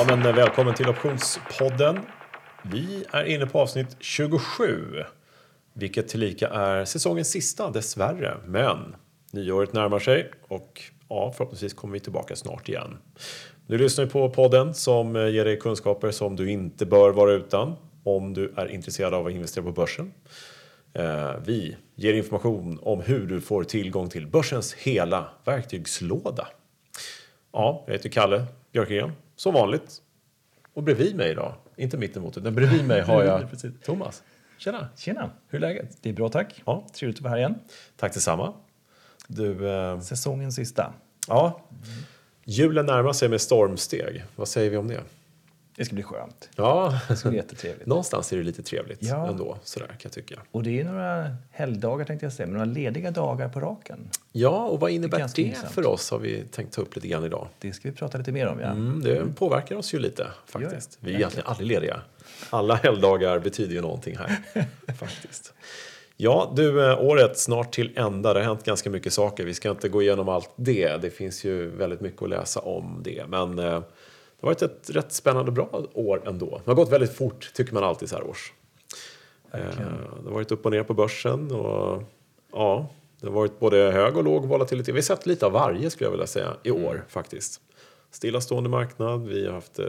Ja, men eh, välkommen till Optionspodden. Vi är inne på avsnitt 27, vilket tillika är säsongens sista dessvärre. Men nyåret närmar sig och ja, förhoppningsvis kommer vi tillbaka snart igen. Du lyssnar på podden som eh, ger dig kunskaper som du inte bör vara utan om du är intresserad av att investera på börsen. Eh, vi ger information om hur du får tillgång till börsens hela verktygslåda. Ja, jag heter Kalle Björkegren, som vanligt. Och bredvid mig idag, inte mittemot utan bredvid mig har jag. Thomas. Tjena, Tjena! hur är läget? Det är bra tack. Ja. Trevligt att vara här igen. Tack detsamma. Du, eh, Säsongens sista. ja, julen närmar sig med stormsteg. Vad säger vi om det? Det ska bli skönt. Ja, Det ska bli jättetrevligt. någonstans är det lite trevligt Ja. ändå, sådär kan jag tycka. Och det är några helgdagar tänkte jag säga, men några lediga dagar på raken. Ja, och vad innebär det intressant. för oss har vi tänkt ta upp lite grann idag. Det ska vi prata lite mer om ja. Mm, det påverkar oss ju lite faktiskt. Det. Vi är egentligen aldrig lediga. Alla helgdagar betyder ju någonting här faktiskt. Ja, du, eh, året snart till ända. Det har hänt ganska mycket saker. Vi ska inte gå igenom allt det. Det finns ju väldigt mycket att läsa om det. Men eh, det har varit ett rätt spännande och bra år ändå. Det har gått väldigt fort, tycker man alltid så här års. Eh, Verkligen. Det har varit upp och ner på börsen och ja, det har varit både hög och låg volatilitet. Vi har sett lite av varje skulle jag vilja säga i år Mm. faktiskt. Stillastående marknad, vi har haft eh,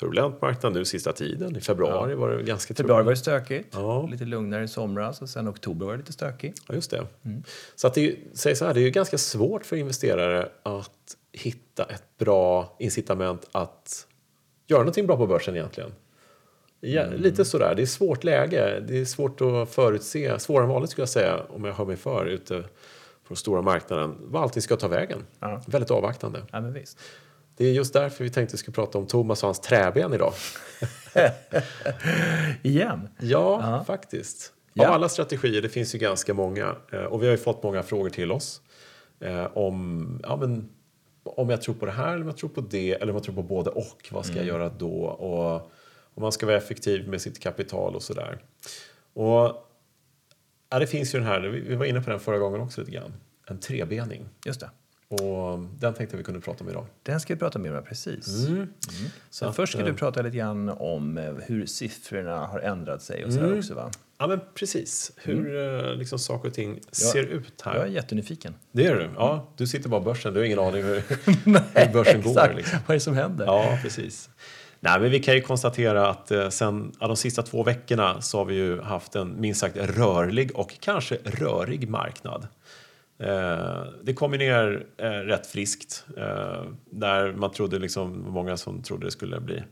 turbulent marknad nu sista tiden. I februari var det ganska Februari var det stökigt, Ja. lite lugnare i somras och sen oktober var det lite stökigt. Ja, just det. Mm. Så att det, säg så här, det är ju ganska svårt för investerare att hitta ett bra incitament att göra någonting bra på börsen egentligen. Ja, Mm. Lite sådär, det är svårt läge. Det är svårt att förutse, svårare än vanligt skulle jag säga om jag hör mig för ute på den stora marknaden, vad allting ska ta vägen. Ja. Väldigt avvaktande. Ja, men visst. Det är just därför vi tänkte att vi skulle prata om Thomas och hans träben idag. Igen. Ja, Ja. faktiskt. Ja. Av alla strategier, det finns ju ganska många. eh, Och vi har ju fått många frågor till oss. eh, Om, ja, men, om jag tror på det här, eller om jag tror på det, eller om jag tror på både och. Vad ska jag göra då? Och om man ska vara effektiv med sitt kapital och sådär. Och ja, det finns ju den här, vi vi var inne på den förra gången också lite grann. En trebening. Just det. Och den tänkte vi kunde prata om idag. Den ska vi prata mer om, precis. Mm. Så att, först ska eh, du prata lite grann om eh, hur siffrorna har ändrat sig och sådär också va? Ja men precis, hur eh, liksom saker och ting ser ut här. Jag är jättenyfiken. Det är du? Ja, du sitter bara på börsen. Du har ingen aning hur, hur börsen går. Liksom. Vad är det som händer? Ja, precis. Nej, men vi kan ju konstatera att eh, sen ja, de sista två veckorna så har vi ju haft en minst sagt rörlig och kanske rörig marknad. Eh, det kom ju ner eh, rätt friskt. Eh, där man trodde liksom, många som trodde det skulle bli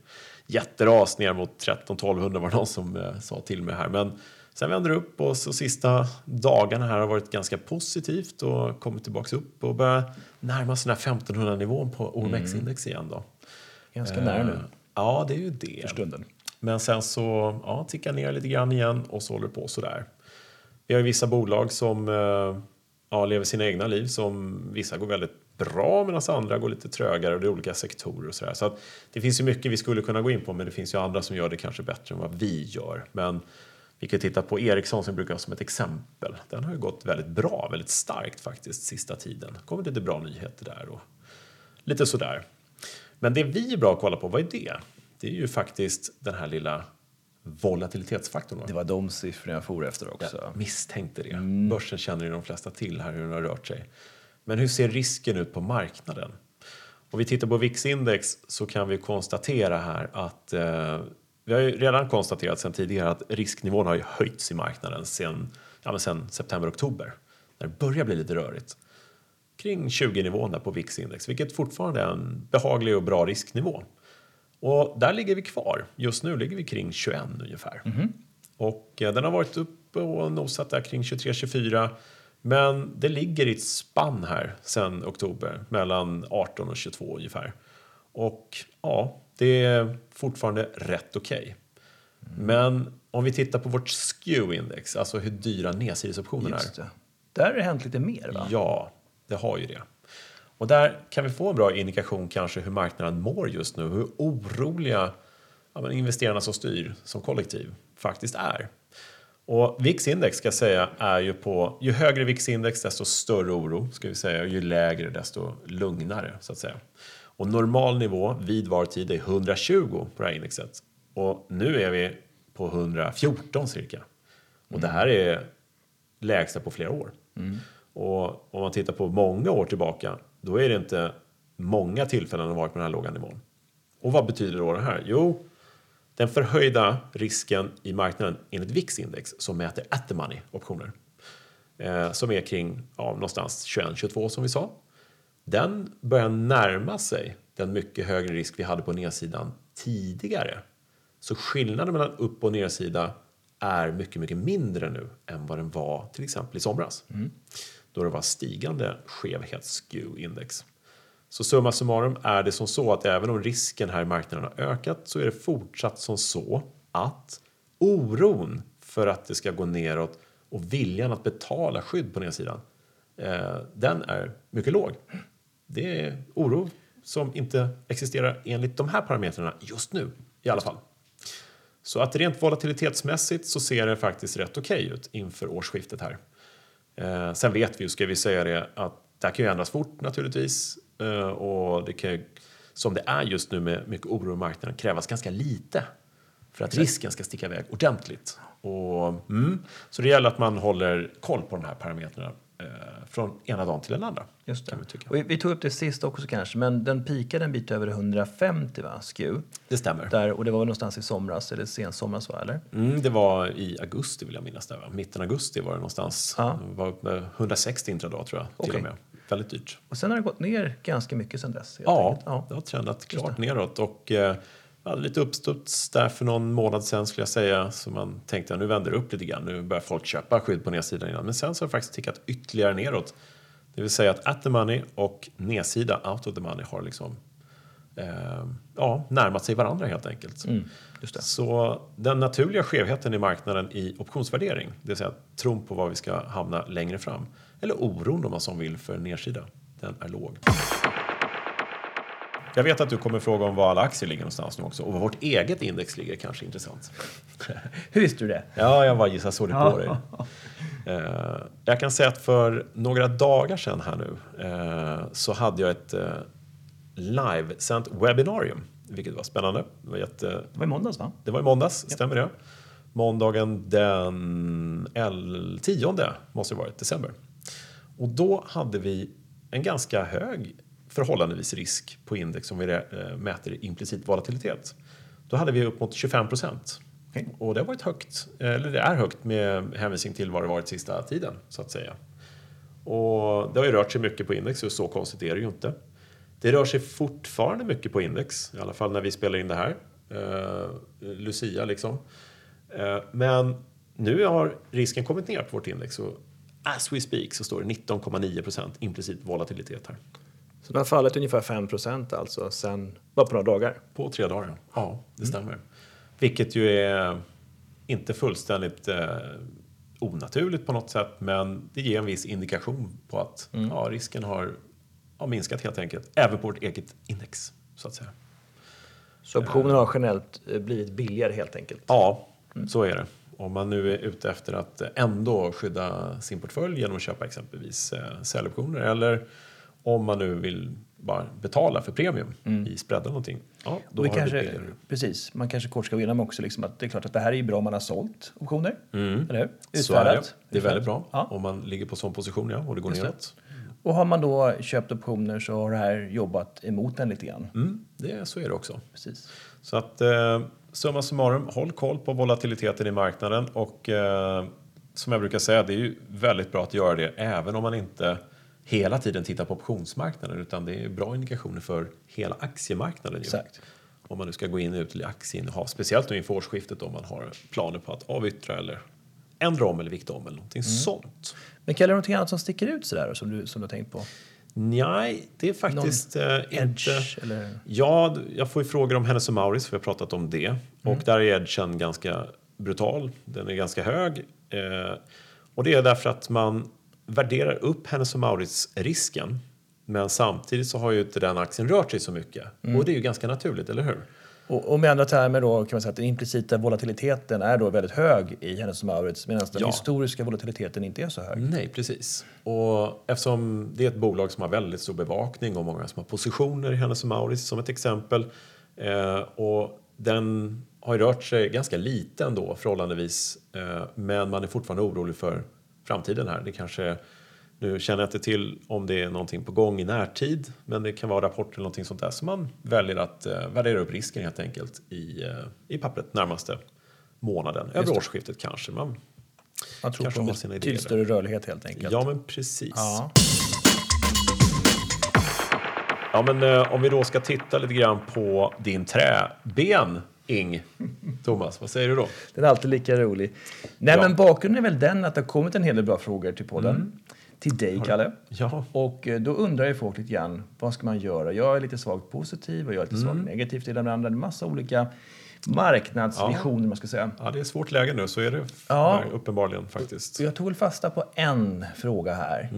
jätteras ner mot 13-1200 var det någon som eh, sa till mig här. Men sen vände det upp och så sista dagarna här har varit ganska positivt och kommit tillbaks upp och börjar närma sig den här 1500 nivån på OMX-index igen då. Ganska nära nu Eh, Ja, det är ju det. för stunden. Men sen så ja, tickar ner lite grann igen och så håller det på sådär. Vi har ju vissa bolag som eh, ja, lever sina egna liv som vissa går väldigt bra medan andra går lite trögare och det är olika sektorer och sådär. Så att det finns ju mycket vi skulle kunna gå in på men det finns ju andra som gör det kanske bättre än vad vi gör. Men vi kan titta på Ericsson som brukar ha som ett exempel. Den har ju gått väldigt bra, väldigt starkt faktiskt sista tiden. Det kommer lite bra nyheter där och lite sådär. Men det vi är bra att kolla på, vad är det? Det är ju faktiskt den här lilla volatilitetsfaktorn. va? Det var de siffrorna jag for efter också. Jag misstänkte det. Mm. Börsen känner ju de flesta till här hur den har rört sig. Men hur ser risken ut på marknaden? Om vi tittar på VIX-index så kan vi konstatera här att eh, vi har ju redan konstaterat sedan tidigare att risknivån har ju höjts i marknaden sedan, ja, september-oktober. När det börjar bli lite rörigt. Kring 20-nivån där på VIX-index, vilket fortfarande är en behaglig och bra risknivå. Och där ligger vi kvar. Just nu ligger vi kring 21 ungefär. Och eh, den har varit uppe och nosat där kring 23-24. Men det ligger i ett spann här sen oktober mellan 18 och 22 ungefär. Och ja, det är fortfarande rätt okej. Men om vi tittar på vårt SKEW-index, alltså hur dyra nedsidesoptionerna är. Där har det hänt lite mer va? Ja, det har ju det. Och där kan vi få en bra indikation kanske hur marknaden mår just nu, hur oroliga ja, investerarna som styr som kollektiv faktiskt är. Och VIX-index ska jag säga är ju på, ju högre VIX-index desto större oro ska vi säga, och ju lägre desto lugnare så att säga. Och normal nivå vid var tid är 120 på det här indexet. Och nu är vi på 114 cirka. Och det här är lägsta på flera år. Och om man tittar på många år tillbaka, då är det inte många tillfällen har varit på den här låga nivån. Och vad betyder då det här? Jo, den förhöjda risken i marknaden enligt VIX-index som mäter at the money optioner eh, som är kring ja, någonstans 21-22 som vi sa. Den börjar närma sig den mycket högre risk vi hade på nedsidan tidigare. Så skillnaden mellan upp och nedsida är mycket, mycket mindre nu än vad den var till exempel i somras. Mm. Då det var stigande skevhets-SKEW-index. Så summa summarum är det som så att även om risken här i marknaden har ökat så är det fortsatt som så att oron för att det ska gå neråt och viljan att betala skydd på nedsidan, eh, den är mycket låg. Det är oro som inte existerar enligt de här parametrarna just nu i alla fall. Så att rent volatilitetsmässigt så ser det faktiskt rätt okej ut inför årsskiftet här. Eh, sen vet vi ju, ska vi säga det, att det här kan ju ändras fort naturligtvis. Eh, och det kan ju, som det är just nu med mycket oro i marknaden, krävas ganska lite för att risken ska sticka iväg ordentligt. Och, mm, så det gäller att man håller koll på de här parametrarna från ena dagen till den andra. Just det. Kan vi tycka. Och vi, vi tog upp det sist också kanske, men den pikade en bit över 150 va, SKEW. Det stämmer. Där, och det var någonstans i somras, eller sensomras va, eller? Mm, det var i augusti vill jag minnas. Där, va? Mitten augusti var det någonstans. Ja. Det var uppe 160 intradag tror jag. Till Okej. och med. Väldigt dyrt. Och sen har det gått ner ganska mycket sen dess. Ja, enkelt. det har trendat klart neråt. Och eh, ja, lite uppstuds där för någon månad sen skulle jag säga. Så man tänkte att nu vänder det upp lite grann. Nu börjar folk köpa skydd på nedsidan innan. Men sen så har det faktiskt tickat ytterligare neråt. Det vill säga att at the money och nedsida out of the money har liksom eh, ja, närmat sig varandra helt enkelt. Mm, just det. Så den naturliga skevheten i marknaden i optionsvärdering, det vill säga tron på var vi ska hamna längre fram, eller oron om man som vill för nedsida, den är låg. Jag vet att du kommer fråga om var alla aktier ligger någonstans nu också och var vårt eget index ligger kanske intressant. Hur visste du det? Ja, jag bara gissar så det på dig. Eh, jag kan säga att för några dagar sedan här nu eh, så hade jag ett eh, livesänt webbinarium, vilket var spännande. Det var jätte, Det var i måndags va? det var i måndags, stämmer det? Måndagen den 11, 10 måste det varit, december. Och då hade vi en ganska hög förhållandevis risk på index om vi eh, mäter implicit volatilitet. Då hade vi upp mot 25 procent. Okej. Och det har varit högt, eller det är högt med hänvisning till vad det varit sista tiden så att säga. Och det har ju rört sig mycket på index och så konstigt är det ju inte. Det rör sig fortfarande mycket på index, i alla fall när vi spelar in det här. Uh, Lucia liksom. Eh, men nu har risken kommit ner på vårt index och as we speak så står det 19,9 procent implicit volatilitet här. Så det har fallit ungefär 5 procent alltså sen, bara på några dagar. På tre dagar, ja. det stämmer. Vilket ju är inte fullständigt eh, onaturligt på något sätt, men det ger en viss indikation på att ja, risken har, har minskat helt enkelt, även på vårt eget index, så att säga. Så optioner har generellt eh, blivit billigare helt enkelt. Ja, så är det. Om man nu är ute efter att ändå skydda sin portfölj genom att köpa exempelvis eh, säljoptioner eller om man nu vill bara betala för premium i spreaden någonting. Ja, då har det kanske, precis, man kanske kort ska gå igenom också liksom att det är klart att det här är ju bra om man har sålt optioner. Eller hur? Mm. Så är det. Det är väldigt bra Ja. om man ligger på sån position ja, och det går Just det. neråt. Och har man då köpt optioner så har det här jobbat emot en lite grann. Mm, det, så är det också. Precis. Så att eh, summa summarum, håll koll på volatiliteten i marknaden och eh, som jag brukar säga, det är ju väldigt bra att göra det även om man inte hela tiden tittar på optionsmarknaden utan det är bra indikationer för hela aktiemarknaden. Exakt. Om man nu ska gå in och ut i aktieinnehav, speciellt nu inför årsskiftet om man har planer på att avyttra eller ändra om eller vikta om eller någonting sånt. Men är det någonting annat som sticker ut sådär som du, som du har tänkt på? Nej, det är faktiskt eh, Edge inte... eller? Ja, jag får ju frågor om Hennes och Mauritz, vi har pratat om det. Och där är edgen ganska brutal, den är ganska hög. Eh, och det är därför att man värderar upp Hennes och Mauritz-risken. Men samtidigt så har ju inte den aktien rört sig så mycket. Och det är ju ganska naturligt, eller hur? Och, och med andra termer då kan man säga att den implicita volatiliteten är då väldigt hög i Hennes Mauritz medan den Ja. historiska volatiliteten inte är så hög. Nej, precis. Och eftersom det är ett bolag som har väldigt stor bevakning och många som har positioner i Hennes Mauritz som ett exempel. Eh, och den har ju rört sig ganska lite ändå förhållandevis. Eh, men man är fortfarande orolig för framtiden här. Det kanske, nu känner jag inte till om det är någonting på gång i närtid. Men det kan vara rapporter eller någonting sånt där. Så man väljer att eh, värdera upp risken helt enkelt i, eh, i pappret närmaste månaden. Över årsskiftet kanske. Man, Man tror Kanske på sina betydligt större rörlighet helt enkelt. ja, men precis. Ja. Ja, men eh, om vi då ska titta lite grann på din träben, Ing. Thomas, vad säger du då? Den är alltid lika rolig. Nej, Ja. men bakgrunden är väl den att det har kommit en hel del bra frågor till podden. Till dig, Kalle. Ja, Och eh, då undrar ju folk lite grann, vad ska man göra? Jag är lite svagt positiv och jag är lite svagt negativ till den andra. Det är en massa olika marknadsvisioner man ska säga. ja det är svårt läge nu, så är det Ja. ja. uppenbarligen faktiskt. Jag tog väl fasta på en fråga här.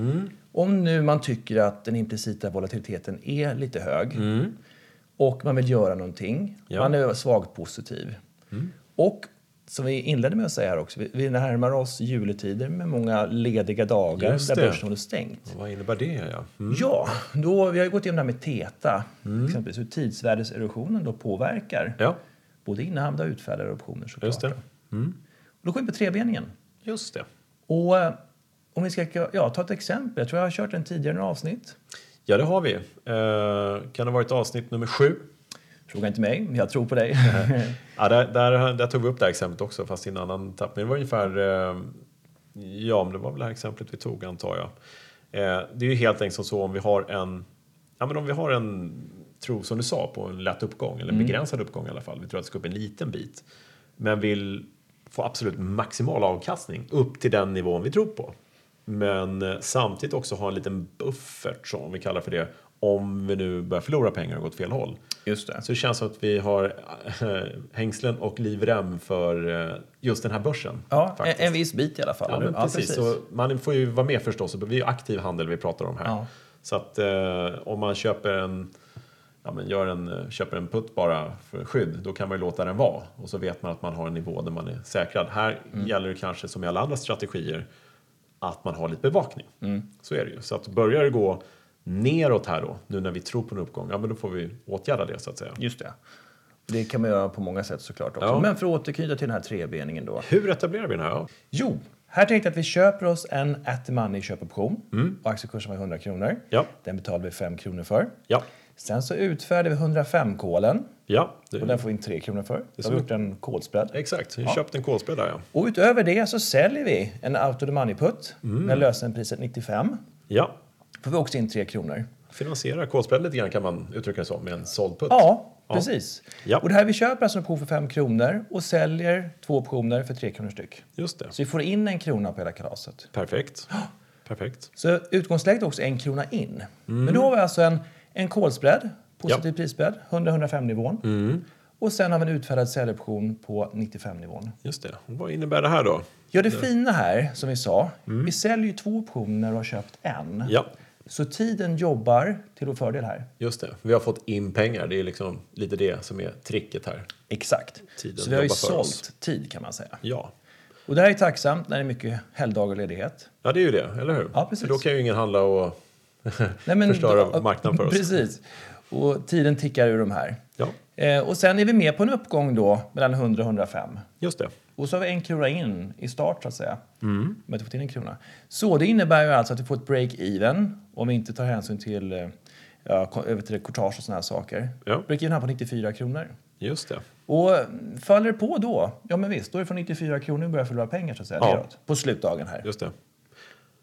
Om nu man tycker att den implicita volatiliteten är lite hög och man vill göra någonting, Ja. man är svagt positiv. Och som vi inledde med att säga här också, vi- närmar oss juletider med många lediga dagar Just där det. börsen håller stängt. Vad innebär det? Ja, mm. Ja, då, vi har ju gått igenom det här med TETA, exempelvis hur tidsvärdeserosionen då påverkar ja både innehavda och utfärdade optioner såklart. just det. Och då kommer vi på trebeningen. Just det. Och eh, om vi ska ja, ta ett exempel, jag tror jag har kört en tidigare i några avsnitt. Ja, det har vi. Eh, kan det ha varit avsnitt nummer sju? Fråga inte mig, jag tror på dig. Ja, där, där, där tog vi upp det här exemplet också, fast i en annan tappning. Det var ungefär... Eh, ja, men det var väl det här exemplet vi tog, antar jag. Eh, det är ju helt enkelt som så om vi har en... Ja, men om vi har en tro, som du sa, på en lätt uppgång, eller en begränsad uppgång i alla fall. Vi tror att det ska upp en liten bit. Men vill få absolut maximal avkastning upp till den nivån vi tror på. Men eh, samtidigt också ha en liten buffert, som vi kallar för det, om vi nu börjar förlora pengar och gå åt fel håll. Just det. Så det känns som att vi har äh, hängslen och livrem för äh, just den här börsen. Ja, en, faktiskt. en viss bit i alla fall. Ja, men precis. Så man får ju vara med förstås. Det är ju aktiv handel vi pratar om här. Ja. Så att eh, om man köper en, ja, men gör en, eh, köper en putt bara för skydd, då kan man ju låta den vara. Och så vet man att man har en nivå där man är säkrad. Här Mm. gäller det kanske som i alla andra strategier att man har lite bevakning. Mm. Så är det ju. Så att börjar det gå neråt här då, nu när vi tror på en uppgång, ja men då får vi åtgärda det så att säga. Just det. Det kan man göra på många sätt såklart också. Ja. Men för att återknyta till den här trebeningen då. Hur etablerar vi den här? Ja. Jo, här tänkte jag att vi köper oss en at the money köpoption. Och aktiekursen var 100 kronor. Mm. Ja. Den betalar vi 5 kronor för. Ja, Sen så utfärdar vi 105-kolen. ja det, Och den får vi in 3 kronor för. Så har vi gjort en kodspread. exakt. Vi köpte en kolspread där ja. Och utöver det så säljer vi en out of the money put Mm. med lösenpriset 95. Ja, får vi också in 3 kronor. finansiera kolspread lite grann kan man uttrycka det som med en såld putt. Ja, precis. Ja. Och det här vi köper alltså en option för 5 kronor och säljer två optioner för 3 kronor styck. Just det. Så vi får in en krona på hela kalaset. Perfekt. Perfekt. Så utgångsläget är också en krona in. Men då har vi alltså en, en callspread, positiv Ja. prisspread, 100-105 nivån. Och sen har vi en utfärdad säljoption på 95 nivån. Just det. Och vad innebär det här då? Ja, det fina här, som vi sa, vi säljer ju två optioner du har köpt en. Ja, Så tiden jobbar till vår fördel här. just det. Vi har fått in pengar. Det är liksom lite det som är tricket här. Exakt. Tiden så vi har ju sålt oss. tid kan man säga. Ja. Och det här är tacksamt när det är mycket helgdagar och ledighet. Ja, det är ju det, eller hur? Ja, precis. För då kan ju ingen handla och Nej, men- förstöra marknaden för oss. Precis. Och tiden tickar ur de här. Ja, Eh, och sen är vi med på en uppgång då mellan 100 och 105. just det. Och så har vi en krona in i start så att säga. Mm. Vi fått in en krona. Så det innebär ju alltså att vi får ett break-even om vi inte tar hänsyn till eh, ja, över till courtage och såna här saker. Ja. Break-even här på 94 kronor. Just det. Och faller det på då, ja men visst, då är det från 94 kronor vi börjar förlora pengar så att säga, Ja. neråt. På slutdagen här. Just det.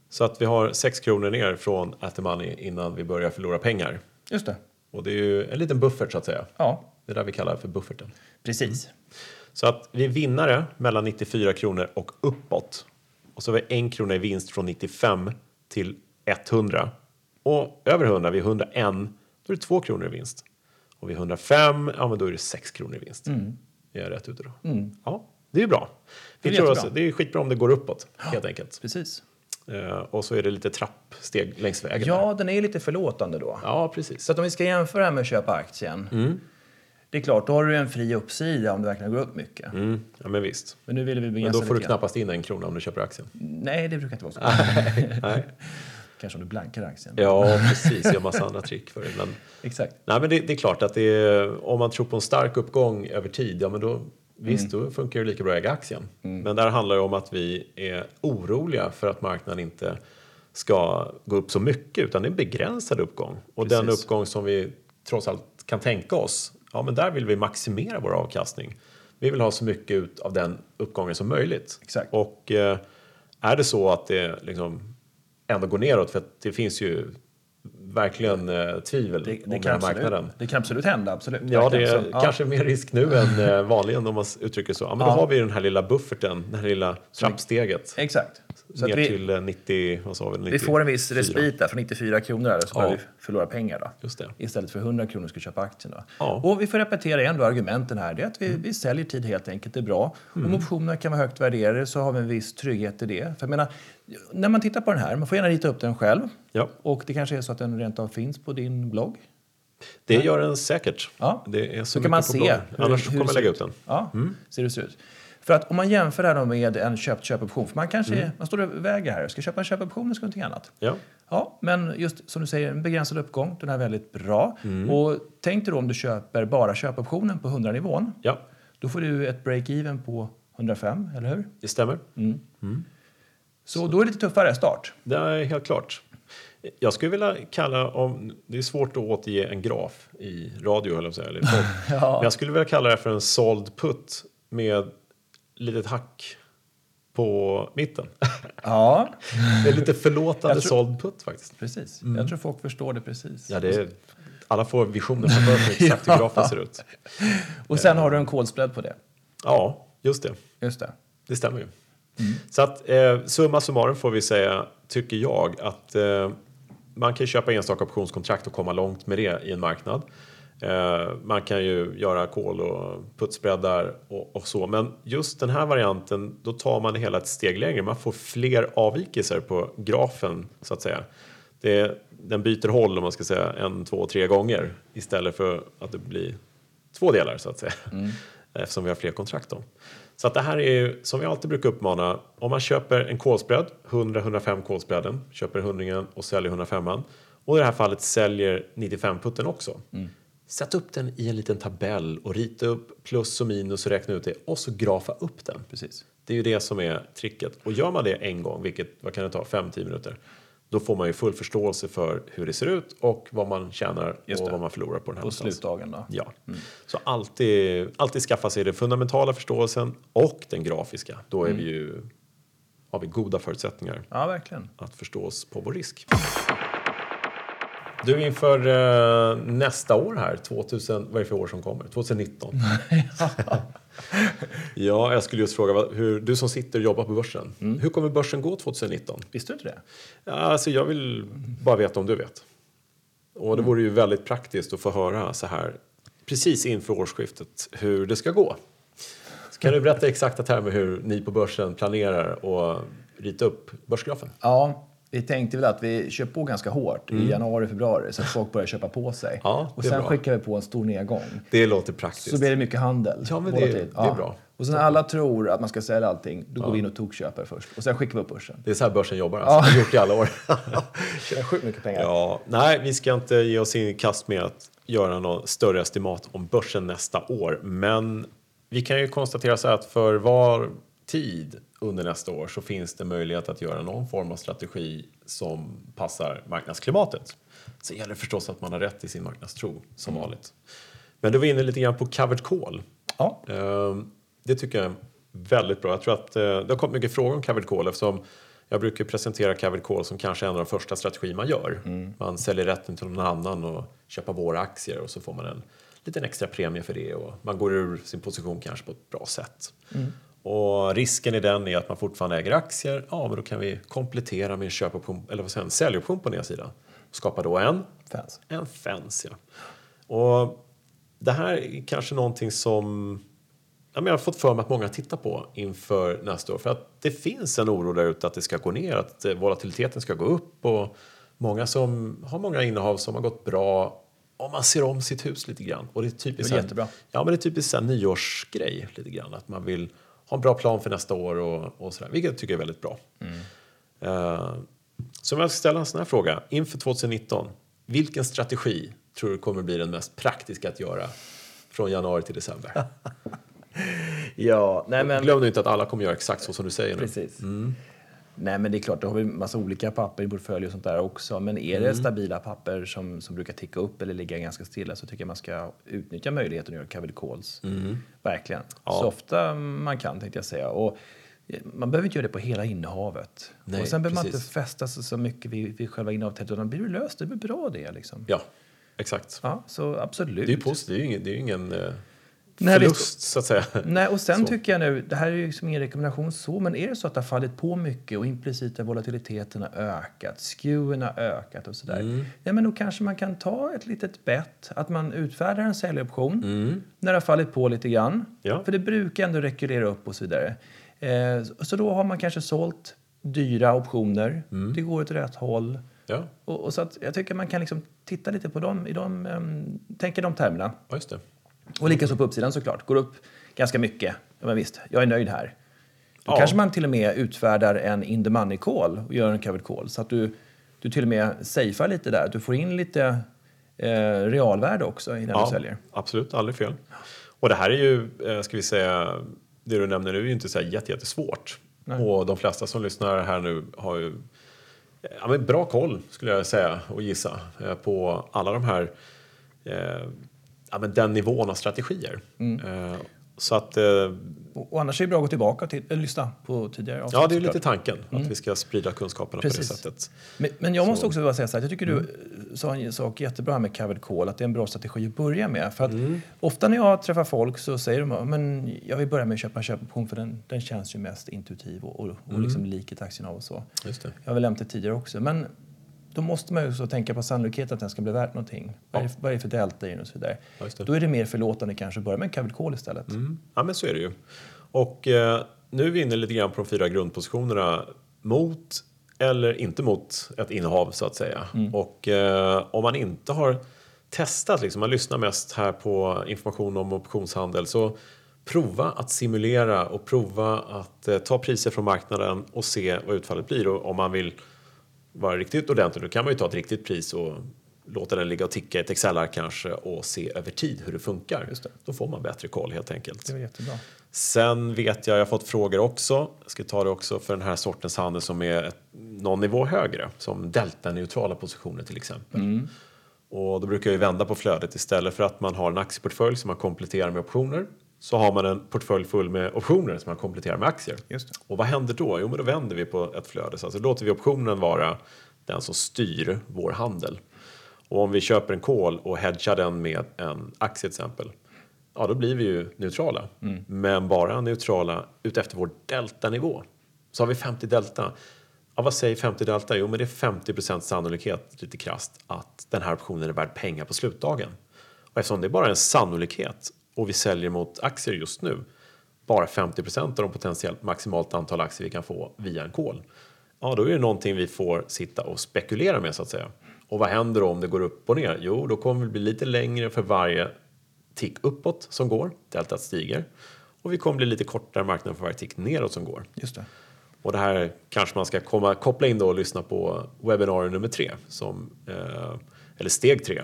Så att vi har 6 kronor ner från at the money innan vi börjar förlora pengar. Just det. Och det är ju en liten buffert så att säga. Ja, Det är där vi kallar för bufferten. precis. Så att vi är vinnare mellan 94 kronor och uppåt. Och så har vi en krona i vinst från 95 till 100. Och över 100, vid 101, då är det 2 kronor i vinst. Och vid 105, ja men då är det 6 kronor i vinst. Mm. Är jag rätt ute då? Ja, det är ju bra. Vi Det är tror oss, det är skitbra om det går uppåt, helt enkelt. Precis. Eh, och så är det lite trappsteg längs vägen. där. Ja, den är lite förlåtande då. ja precis. Så att om vi ska jämföra med att köpa aktien. Det är klart, då har du en fri uppsida om det verkligen går upp mycket. Mm, ja, men visst. Men nu vill vi Men då får du knappast in en krona om du köper aktien. Nej, det brukar inte vara så. Nej. Kanske om du blankar aktien. Ja, precis. Jag har massa andra trick för det. Men, Exakt. nej, men det, det är klart att det är, om man tror på en stark uppgång över tid, ja men då Visst, Mm. då funkar det lika bra att äga aktien. Men där handlar det om att vi är oroliga för att marknaden inte ska gå upp så mycket, utan det är en begränsad uppgång. Och den Precis. uppgång som vi trots allt kan tänka oss, ja men där vill vi maximera vår avkastning. Vi vill ha så mycket ut av den uppgången som möjligt. Exakt. Och eh, är det så att det liksom ändå går neråt, för att det finns ju verkligen eh, tvivel Det, om det, den kan här absolut, marknaden. det kan absolut hända, absolut. Ja, det är ja. kanske mer risk nu än eh, vanligen om man uttrycker så. Ja, men då Ja. har vi den här lilla bufferten, det här lilla trappsteget. Exakt. Så ner vi, till eh, 90, vad sa vi? 94. vi får en viss respit där från 94 kronor där, så Ja. börjar vi förlora pengar. Då. Just det. Istället för 100 kronor ska köpa aktien. Då. Ja. Mm. Och vi får repetera igen då argumenten här. Det är att vi, vi säljer tid helt enkelt, det är bra. Om optionerna kan vara högt värderade så har vi en viss trygghet i det. För jag menar, när man tittar på den här, man får gärna rita upp den själv. Ja, Och det kanske är så att den rent av finns på din blogg. det gör den säkert. Ja. Det är så, Så kan man se bloggen. hur, Annars hur kommer jag ser lägga ut. den. Ja, ser hur det ser ut. För att om man jämför det här med en köpt köpoption, för man kanske Mm. man står och väger här, ska jag köpa en köpoption eller ska jag någonting annat? Ja. Ja, men just som du säger, en begränsad uppgång, den är väldigt bra. Mm. Och tänk dig då om du köper bara köpoptionen på 100-nivån, ja, då får du ett break-even på 105, eller hur? det stämmer. Så då är det lite tuffare start. Det är helt klart. Jag skulle vilja kalla, om, det är svårt att återge en graf i radio eller, så, eller i podd. Ja. Men jag skulle vilja kalla det för en såld putt med litet hack på mitten. Ja, Det är lite förlåtande tror- såld putt faktiskt. precis. Jag tror folk förstår det precis. Ja, det är, alla får visioner framför sig exakt hur grafen ser ut. Och sen har du en kolspread på det. Ja, just det. Just det. Det stämmer ju. Så att eh, summa summarum får vi säga, tycker jag, att eh, man kan köpa enstaka optionskontrakt och komma långt med det i en marknad. Eh, man kan ju göra kol och putsbreddar och, och så. Men just den här varianten, då tar man det hela ett steg längre. Man får fler avvikelser på grafen, så att säga. Det, den byter håll, om man ska säga, en, två, tre gånger istället för att det blir två delar, så att säga. Eftersom vi har fler kontrakt då. Så att det här är ju, som vi alltid brukar uppmana, om man köper en kolspread, 100-105 kolspreaden, köper 100 och säljer 105 och i det här fallet säljer 95-putten också. Sätt upp den i en liten tabell och rita upp plus och minus och räkna ut det och så grafa upp den. Precis. Det är ju det som är tricket. Och gör man det en gång, vilket vad kan det ta, 5-10 minuter, då får man ju full förståelse för hur det ser ut och vad man tjänar och vad man förlorar på den här På slutdagen då. Ja, så alltid, alltid skaffa sig den fundamentala förståelsen och den grafiska. Då är vi ju, har vi goda förutsättningar Ja, verkligen. att förstå oss på vår risk. Du, inför eh, nästa år här, 2000, vad är det för år som kommer? 2019? ja, jag skulle just fråga, hur, du som sitter och jobbar på börsen, hur kommer börsen gå 2019? Visste du inte det? Alltså jag vill bara veta om du vet. Och det vore ju väldigt praktiskt att få höra så här precis inför årsskiftet hur det ska gå. Så kan du berätta i exakta termer hur ni på börsen planerar och rita upp börsgrafen? Ja, vi tänkte väl att vi kör på ganska hårt i januari, februari så att folk börjar köpa på sig. Mm. Ja, och sen bra. skickar vi på en stor nedgång. Det låter praktiskt. Så blir det mycket handel. Ja, men det- det är bra. Och sen när alla tror att man ska sälja allting, då går vi in och tokköper först. Och sen skickar vi upp börsen. Det är så här börsen jobbar, alltså. Har gjort i alla år. Är sjukt mycket pengar. ja, nej, vi ska inte ge oss in i kast med att göra någon större estimat om börsen nästa år. Men vi kan ju konstatera så här att för var tid under nästa år så finns det möjlighet att göra någon form av strategi som passar marknadsklimatet. Så gäller det förstås att man har rätt i sin marknadstro som vanligt. Men du var inne lite grann på covered call. Ja. Ehm, Det tycker jag är väldigt bra. Jag tror att eh, det har kommit mycket frågor om covered call eftersom jag brukar presentera covered call som kanske en av de första strategier man gör. Man säljer rätten till någon annan och köper våra aktier och så får man en liten extra premie för det och man går ur sin position kanske på ett bra sätt. Och risken i den är att man fortfarande äger aktier. Ja, men då kan vi komplettera med en köpoption eller vad säger, en säljoption på nedsidan. Skapa då en Fans. en fens, ja. Och det här är kanske någonting som jag har fått för mig att många tittar på inför nästa år. För att det finns en oro där ute att det ska gå ner, att eh, volatiliteten ska gå upp. Och många som har många innehav som har gått bra om man ser om sitt hus lite grann. Och det är typiskt, Det är jättebra. Ja, men det är typiskt här nyårsgrej lite grann. Att man vill ha en bra plan för nästa år och, och sådär. Vilket jag tycker är väldigt bra. Eh, så om jag ska ställa en sån här fråga. Inför 2019. Vilken strategi tror du kommer bli den mest praktiska att göra från januari till december? Ja, nej men... Glöm nu inte att alla kommer göra exakt så som du säger nu. Precis. Nej, men det är klart, då har vi en massa olika papper i portfölj och sånt där också. Men är det stabila papper som, som brukar ticka upp eller ligga ganska stilla så tycker jag man ska utnyttja möjligheten att göra covered calls. Verkligen. Så ofta man kan, tänkte jag säga. Och man behöver inte göra det på hela innehavet. Nej, och sen behöver man inte precis. fästa sig så mycket vid, vid själva innehavet. Utan blir det löst, det väl bra det. Liksom. Ja, exakt. Ja, så absolut. Det är ju positivt. Det är ju ingen, det är ingen eh, Nej, förlust, så att säga. Nej, och sen Så. tycker jag nu, det här är ju liksom ingen rekommendation så, men är det så att det har fallit på mycket och implicita volatiliteten har ökat, skewen har ökat och sådär, Mm. ja men då kanske man kan ta ett litet bett, att man utfärdar en säljoption Mm. när det har fallit på lite grann, Ja. för det brukar ändå rekulera upp och så vidare. Eh, så då har man kanske sålt dyra optioner, Mm. det går åt rätt håll. Ja, Och, och så att jag tycker man kan liksom titta lite på dem, i de, um, tänka de termerna. ja. Och likaså på uppsidan såklart. Går upp ganska mycket. Ja, men visst, jag är nöjd här. Då Ja. kanske man till och med utfärdar en in the money call och gör en covered call. Så att du, du till och med safear lite där. Att du får in lite eh, realvärde också innan du säljer. absolut. Aldrig fel. Och det här är ju, eh, ska vi säga, det du nämner nu är ju inte så här jättesvårt. Och de flesta som lyssnar här nu har ju ja, men bra koll, skulle jag säga och gissa, eh, på alla de här, eh, ja, men den nivån av strategier. Mm. Eh, så att, eh, Och, och annars är det bra att gå tillbaka till, eller lyssna på tidigare avsnitt. ja, det är lite tanken, att vi ska sprida kunskaperna på det Precis. sättet. Men, men jag måste också bara säga så här, jag tycker du sa en sak jättebra här med covered call, att det är en bra strategi att börja med. För att ofta när jag träffar folk så säger de men jag vill börja med att köpa en köpoption för den, den känns ju mest intuitiv och, och, och liksom lik ett aktieinnehav och så. Just det. Jag har väl nämnt det tidigare också. Men då måste man ju också tänka på sannolikheten att den ska bli värt någonting. Vad är det- vad är det för delta i och så vidare. Ja. Då är det mer förlåtande kanske att börja med en covered call istället. Mm. Ja, men så är det ju. Och eh, nu är vi inne lite grann på de fyra grundpositionerna mot eller inte mot ett innehav så att säga. Och eh, om man inte har testat, liksom, man lyssnar mest här på information om optionshandel så prova att simulera och prova att eh, ta priser från marknaden och se vad utfallet blir. Och om man vill vara riktigt ordentlig då kan man ju ta ett riktigt pris och låta den ligga och ticka i ett Excel-ark kanske och se över tid hur det funkar. Just det. Då får man bättre koll helt enkelt. Det var jättebra. Sen vet jag, jag har fått frågor också, jag ska ta det också för den här sortens handel som är ett, någon nivå högre, som delta-neutrala positioner till exempel. Och då brukar jag vända på flödet istället för att man har en aktieportfölj som man kompletterar med optioner så har man en portfölj full med optioner som man kompletterar med aktier. Och vad händer då? Jo, men då vänder vi på ett flöde. Så alltså låter vi optionen vara den som styr vår handel. Och om vi köper en call och hedgar den med en aktie till exempel, ja då blir vi ju neutrala. Men bara neutrala utefter vår deltanivå. Så har vi 50 delta. Ja, vad säger 50 delta? Jo, men det är 50% sannolikhet, lite krasst, att den här optionen är värd pengar på slutdagen. Och eftersom det är bara en sannolikhet och vi säljer mot aktier just nu, bara 50% av de potentiellt maximalt antal aktier vi kan få via en call. Ja, då är det någonting vi får sitta och spekulera med så att säga. Och vad händer om det går upp och ner? Jo, då kommer det bli lite längre för varje tick uppåt som går, deltat stiger. Och vi kommer bli lite kortare marknad för varje tick neråt som går. Just det. Och det här kanske man ska komma, koppla in då och lyssna på webbinarium nummer tre, som, eh, eller steg tre.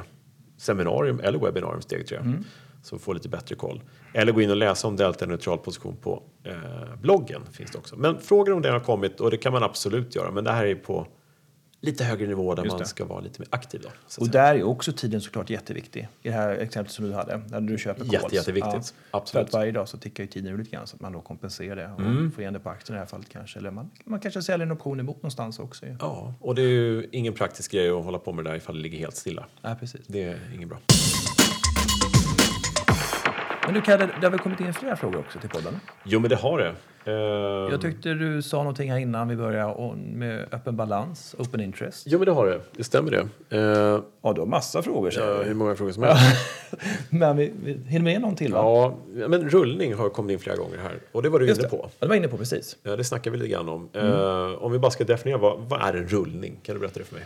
Seminarium eller webbinarium steg tre. Så får lite bättre koll. Eller gå in och läsa om delta neutral position på eh, bloggen. finns det också. Men frågor om det har kommit och det kan man absolut göra. Men det här är på lite högre nivå där man ska vara lite mer aktiv. Då, Och där är också tiden såklart jätteviktig. I det här exemplet som du hade, där du köper calls. Jätte, jätteviktigt. För Absolut. att varje dag så tickar ju tiden ur lite grann så att man då kompenserar det och Mm. får igen det på aktien i det här fallet kanske. Eller man, man kanske säljer en option emot någonstans också ju. Ja, och det är ju ingen praktisk grej att hålla på med det där ifall det ligger helt stilla. Ja, precis. Det är inget bra. Men du Kalle, det har väl kommit in flera frågor också till podden? Jo, men det har det. Eh, Jag tyckte du sa någonting här innan vi började med öppen balans, open interest. Jo, men det har det. Det stämmer det. Eh, Ja, du har massa frågor säger ja, hur många frågor som helst. Men vi, vi hinner med någon till va? Ja, men rullning har kommit in flera gånger här och det var du Just inne det. på. Ja, det var inne på precis. Ja, det snackar vi lite grann om. Eh, om vi bara ska definiera vad, vad är en rullning? Kan du berätta det för mig?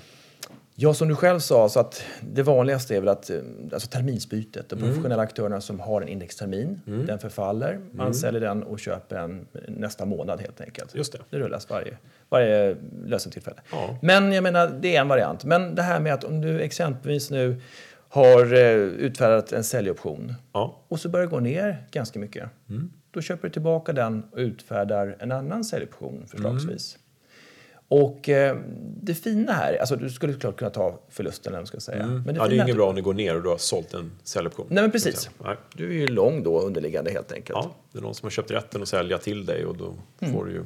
Ja, som du själv sa, så att det vanligaste är väl att eh, alltså terminsbytet, de Mm. professionella aktörerna som har en indextermin, den förfaller, man Mm. säljer den och köper en nästa månad helt enkelt. Just det. Det rullas varje, varje lösentillfälle. Ja. Men jag menar, det är en variant. Men det här med att om du exempelvis nu har eh, utfärdat en säljoption Ja, och så börjar det gå ner ganska mycket. Då köper du tillbaka den och utfärdar en annan säljoption förslagsvis. Och eh, det fina här, alltså du skulle såklart kunna ta förlusten eller ska säga. Men det, ja, det är fina inget bra om det går ner och du har sålt en säljoption. Nej men precis. Nej. Du är ju lång då underliggande helt enkelt. Ja, det är någon som har köpt rätten att sälja till dig och då får du ju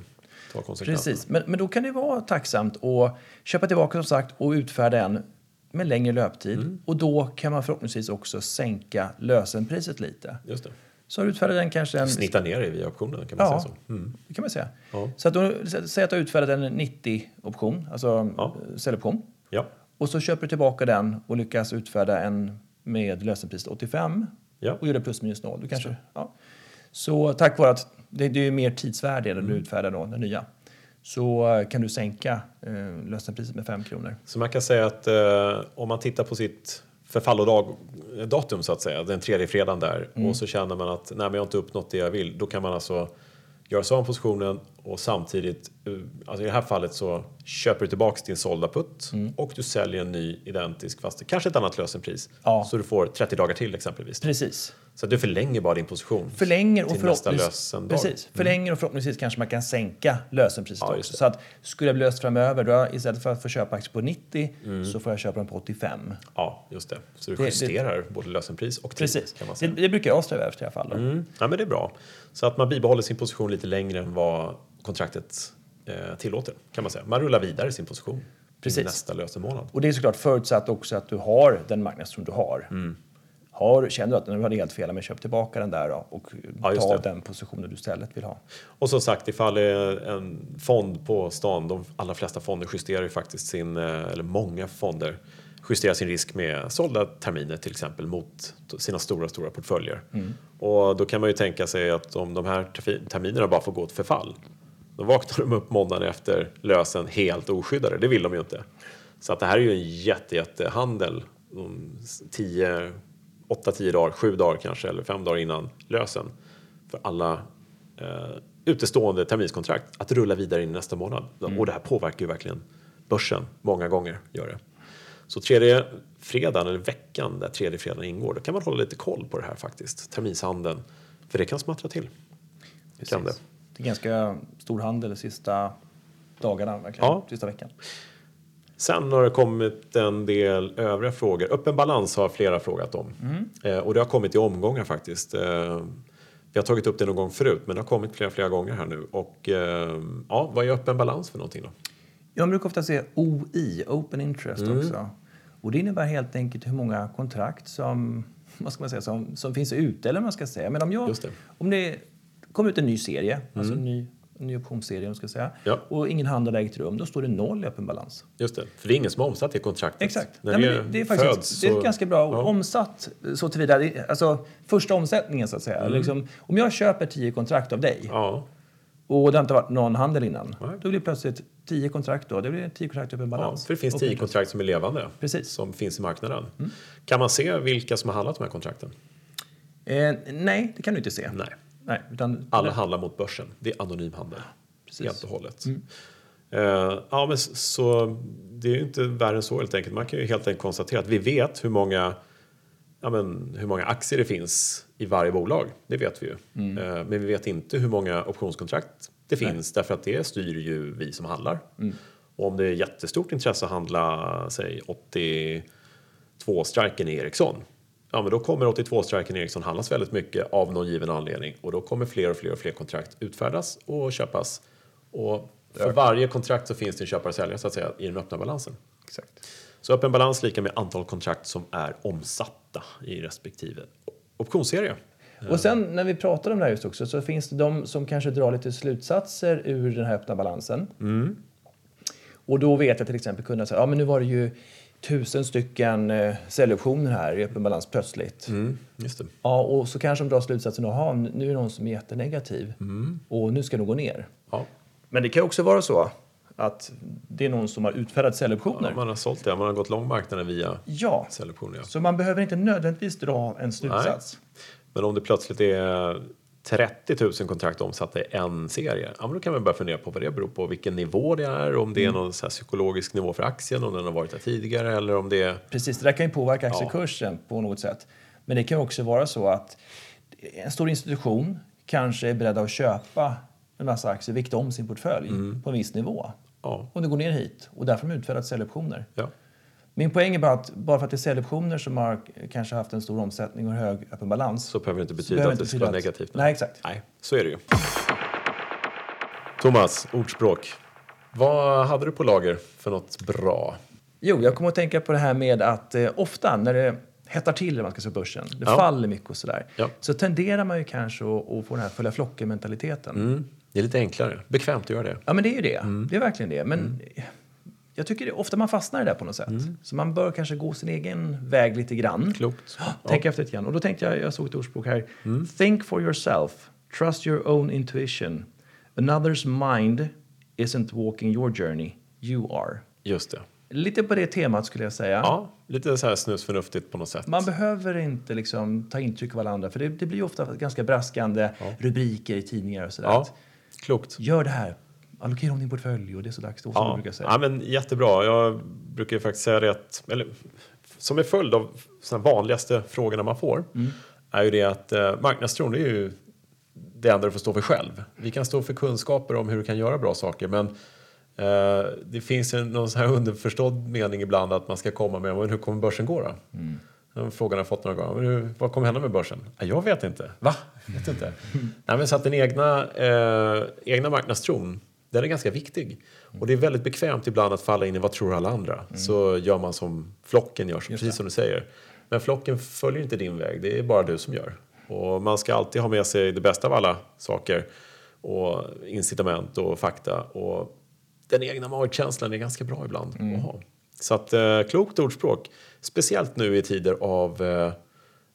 ta konsekvenserna. Precis, men, men då kan det vara tacksamt att köpa tillbaka som sagt och utfärda en med längre löptid. Mm. Och då kan man förhoppningsvis också sänka lösenpriset lite. Just det. Så du utfärdat den kanske en... Snitta ner dig via optionen kan man Ja, säga så. Mm. det kan man säga. Ja. Så att sä- säg att du har utfärdat en 90-option, alltså Ja. säljoption. Ja, Och så köper du tillbaka den och lyckas utfärda en med lösenpris 85 Ja. och gör det plus minus noll. Du kanske, ja. Så tack vare att det, det är mer tidsvärde när du Mm. utfärdar då, den nya så eh, kan du sänka eh, lösenpriset med 5 kronor. så man kan säga att eh, om man tittar på sitt förfallodag, datum så att säga, den tredje fredagen där. Och så känner man att nej, men jag har inte uppnått det jag vill, då kan man alltså göra sig av positionen och samtidigt, eh, alltså i det här fallet så köper du tillbaks din sålda putt och du säljer en ny identisk fast kanske ett annat lösenpris. Ja. Så du får 30 dagar till exempelvis. Precis. Så du förlänger bara din position. Förlänger och till nästa förhoppningsvis, lösendag. precis, förlänger och förhoppningsvis kanske man kan sänka lösenpriset Ja, också. det. Så att skulle jag bli löst framöver, då istället för att få köpa aktier på 90 Mm. så får jag köpa dem på 85. Ja, just det. Så du Det- det- justerar både lösenpris och tid. Precis, Kan man det, säga. det brukar jag sträva efter i alla fall. Då. Mm. Ja, men det är bra. Så att man bibehåller sin position lite längre än vad kontraktet eh, tillåter. kan man säga. Man rullar vidare sin position Precis. nästa lösenmånad. Och det är såklart förutsatt också att du har den marknadstron du har. Mm. Har, känner du att nu hade helt fel, men köp tillbaka den där då och Ja, ta det. den positionen du istället vill ha. Och som sagt, ifall en fond på stan, de allra flesta fonder justerar ju faktiskt sin, eh, eller många fonder justerar sin risk med sålda terminer till exempel mot sina stora, stora portföljer. Och då kan man ju tänka sig att om de här terminerna bara får gå ett förfall, då vaknar de upp måndagen efter lösen helt oskyddade. Det vill de ju inte. Så att det här är ju en jätte, jättehandel. 10, 8-10 dagar, 7 dagar kanske, eller 5 dagar innan lösen. För alla eh, utestående terminskontrakt att rulla vidare in i nästa månad. Och det här påverkar ju verkligen börsen många gånger. Gör det. Så tredje fredagen, eller veckan där tredje fredagen ingår, då kan man hålla lite koll på det här faktiskt. Terminshandeln. För det kan smattra till. Kan det. Det är ganska stor handel de sista dagarna, verkligen. Ja. Sista veckan. Sen har det kommit en del övriga frågor. Öppen balans har flera frågat om. Eh, och det har kommit i omgångar faktiskt. Eh, vi har tagit upp det någon gång förut, men det har kommit flera, flera gånger här nu. Och eh, ja, vad är öppen balans för någonting då? Jag brukar ofta säga OI, Open Interest Mm. också. Och det innebär helt enkelt hur många kontrakt som, vad ska man säga, som, som finns ute, eller man ska säga. Men om, jag, det. Mm. om det kommer ut en ny serie, alltså en ny, en ny optionsserie, ska säga, Ja. och ingen handel har ägt rum, då står det noll i öppen balans. Just det, för det är ingen som har omsatt det kontraktet. Exakt. När Nej, det, men det, är faktiskt föds det är så- ganska bra Ja. omsatt så tillvida. Alltså första omsättningen så att säga. Liksom, om jag köper tio kontrakt av dig Mm. Ja, och det har inte varit någon handel innan. Nej. Då blir det plötsligt tio kontrakt då. Det blir tio kontrakt öppen ja, balans. för det finns tio kontrakt som är levande. Precis. Som finns i marknaden. Kan man se vilka som har handlat de här kontrakten? Eh, nej, det kan du inte se. Nej. Nej, utan Alla handlar mot börsen. Det är anonym handel. Precis. Helt och hållet. Eh, ja, men så det är ju inte värre än så helt enkelt. Man kan ju helt enkelt konstatera att vi vet hur många, ja, men, hur många aktier det finns i varje bolag. Det vet vi ju. Eh, men vi vet inte hur många optionskontrakt det finns därför att det styr ju vi som handlar. Och om det är jättestort intresse att handla, säg 82-striken i Ericsson Ja, men då kommer 82-striken Ericsson handlas väldigt mycket av någon given anledning och då kommer fler och fler och fler kontrakt utfärdas och köpas. Och för varje kontrakt så finns det en köpare och säljare så att säga i den öppna balansen. Exakt. Så öppen balans lika med antal kontrakt som är omsatta i respektive optionsserie. Och sen när vi pratar om det här just också så finns det de som kanske drar lite slutsatser ur den här öppna balansen. Och då vet jag till exempel kunna säga, ja men nu var det ju tusen stycken eh, säljoptioner här i öppen balans plötsligt. Mm. Ja, och så kanske de drar slutsatsen, jaha, nu är det någon som är jättenegativ och nu ska det gå ner. Ja. Men det kan också vara så att det är någon som har utfärdat säljoptioner. Ja, man har sålt det, man har gått lång marknaden via Ja, säljoptioner. Ja. så man behöver inte nödvändigtvis dra en slutsats. Men om det plötsligt är 30 000 kontrakt omsatta i en serie, ja, men då kan man börja fundera på vad det beror på, vilken nivå det är, om det är någon så psykologisk nivå för aktien, om den har varit där tidigare eller om det är... Precis, det där kan ju påverka aktiekursen på något sätt. Men det kan också vara så att en stor institution kanske är beredd att köpa en massa aktier, vikta om sin portfölj på en viss nivå. Ja, Och det går ner hit och därför har de utfärdat säljoptioner. ja. Min poäng är bara att bara för att det är säljoptioner som har kanske haft en stor omsättning och hög öppen balans. Så behöver det inte betyda att det ska vara negativt. Nej, exakt. Nej, så är det ju. Thomas, ordspråk. Vad hade du på lager för något bra? Jo, jag kommer att tänka på det här med att eh, ofta när det hettar till när man ska se börsen, det Ja. faller mycket och sådär, Ja. så tenderar man ju kanske att, att få den här följa flocken-mentaliteten. Mm. Det är lite enklare, bekvämt att göra det. Ja, men det är ju det. Mm. Det är verkligen det. Men jag tycker det, ofta man fastnar i det där på något sätt. Så man bör kanske gå sin egen väg lite grann. Mm. Klokt. Tänk efter lite grann. Och då tänkte jag, jag såg ett ordspråk här. Mm. Think for yourself. Trust your own intuition. Another's mind isn't walking your journey. You are. Just det. Lite på det temat skulle jag säga. Ja, lite så här snusförnuftigt på något sätt. Man behöver inte liksom ta intryck av alla andra. För det, det blir ofta ganska braskande rubriker i tidningar och sådär. Ja, klokt. Gör det här. Allokera om din portfölj och det är så dags då, Ja. brukar säga. ja, men jättebra. Jag brukar ju faktiskt säga det att, eller, som en följd av de vanligaste frågorna man får, är ju det att eh, marknadstron är ju det enda du får stå för själv. Vi kan stå för kunskaper om hur du kan göra bra saker, men eh, det finns en, någon sån här underförstådd mening ibland att man ska komma med men hur kommer börsen gå då? Den frågan har jag fått några gånger. Men hur, vad kommer hända med börsen? Ja, jag vet inte. Va? Jag vet inte. Nej, men så att den egna, eh, egna marknadstron, den är ganska viktig. Och det är väldigt bekvämt ibland att falla in i vad tror alla andra. Så gör man som flocken gör, så precis som du säger. Men flocken följer inte din väg, det är bara du som gör. Och man ska alltid ha med sig det bästa av alla saker. Och incitament och fakta. Och den egna magkänslan är ganska bra ibland att ha. Så att, eh, klokt ordspråk. Speciellt nu i tider av eh,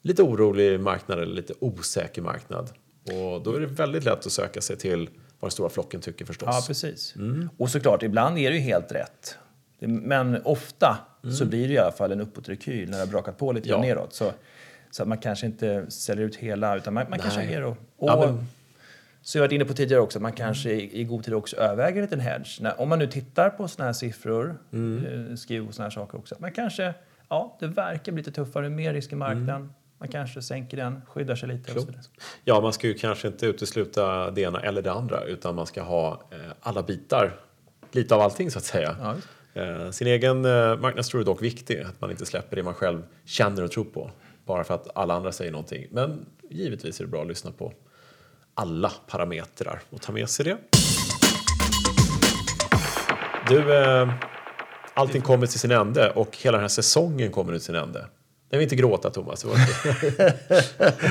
lite orolig marknad eller lite osäker marknad. Och då är det väldigt lätt att söka sig till vad den stora flocken tycker förstås. Ja, precis. Mm. Och såklart, ibland är det ju helt rätt. Men ofta så blir det i alla fall en uppåtrekyl när det har brakat på lite Mm. Ja. neråt. Så, så att man kanske inte säljer ut hela, utan man, man kanske agerar. Och, och Ja, men- Så jag har varit inne på tidigare också, man kanske i, i god tid också överväger en liten hedge. När, om man nu tittar på såna här siffror, Mm. eh, och såna här saker också. Man kanske, ja, det verkar bli lite tuffare, mer risk i marknaden. Mm. Man kanske sänker den, skyddar sig lite. Och så. Ja, man ska ju kanske inte utesluta det ena eller det andra utan man ska ha eh, alla bitar, lite av allting så att säga. Ja. Eh, sin egen eh, marknadstro är dock viktig, att man inte släpper det man själv känner och tror på bara för att alla andra säger någonting. Men givetvis är det bra att lyssna på alla parametrar och ta med sig det. Du, allting kommer till sin ände och hela den här säsongen kommer till sin ände. Jag vill inte gråta Thomas. Det var-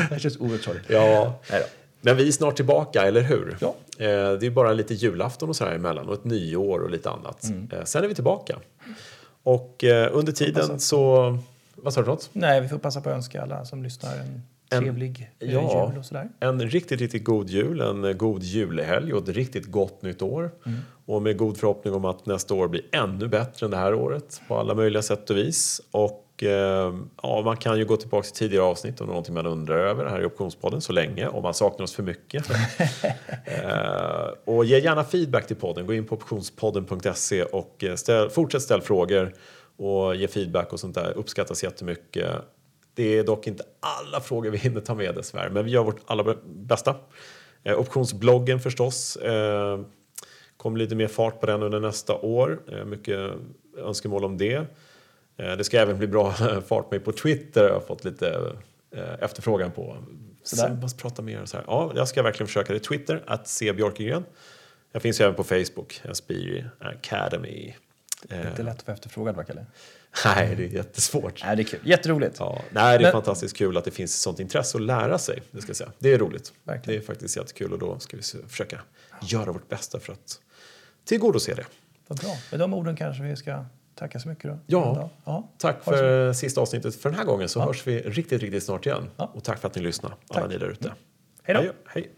Det känns oerhört sorgligt. Ja, Nej men vi är snart tillbaka, eller hur? Ja. Eh, det är bara lite julafton och så här emellan och ett nyår och lite annat. Mm. Eh, sen är vi tillbaka. Och eh, under tiden så... Vad sa du för något? Nej, vi får passa på att önska alla som lyssnar en En- trevlig ja. jul och sådär. En riktigt, riktigt god jul, en god julhelg och ett riktigt gott nytt år. Mm. Och med god förhoppning om att nästa år blir ännu bättre än det här året på alla möjliga sätt och vis. Och eh, ja, man kan ju gå tillbaka till tidigare avsnitt om någonting man undrar över här i Optionspodden så länge, om man saknar oss för mycket. eh, och ge gärna feedback till podden. Gå in på optionspodden.se och eh, ställ, fortsätt ställa frågor och ge feedback och sånt där. Uppskattas jättemycket. Det är dock inte alla frågor vi hinner ta med dessvärre, men vi gör vårt allra bästa. Eh, optionsbloggen förstås. Eh, kommer lite mer fart på den under nästa år. Eh, mycket önskemål om det. Eh, det ska även bli bra fart mig på Twitter. Jag har fått lite eh, efterfrågan på. Sådär. Så, prata mer. och Så här. Ja, jag ska verkligen försöka det. Twitter, att se Björkegren. Jag finns ju även på Facebook, Aspiri Academy. Eh, Inte lätt att få efterfrågad, va, Kalle? nej, det är jättesvårt. Nej, det är kul. Jätteroligt. Ja, nej, det är Men- fantastiskt kul att det finns ett sånt intresse att lära sig. Det, ska jag säga. det är roligt. Verkligen. Det är faktiskt jättekul och då ska vi försöka göra vårt bästa för att tillgodose det. Vad bra. Med de orden kanske vi ska tacka så mycket då. Ja. ja. Tack för sista avsnittet för den här gången så Ja. hörs vi riktigt, riktigt snart igen. Ja. Och tack för att ni lyssnar, alla Tack. ni där ute. Hej då. Hej.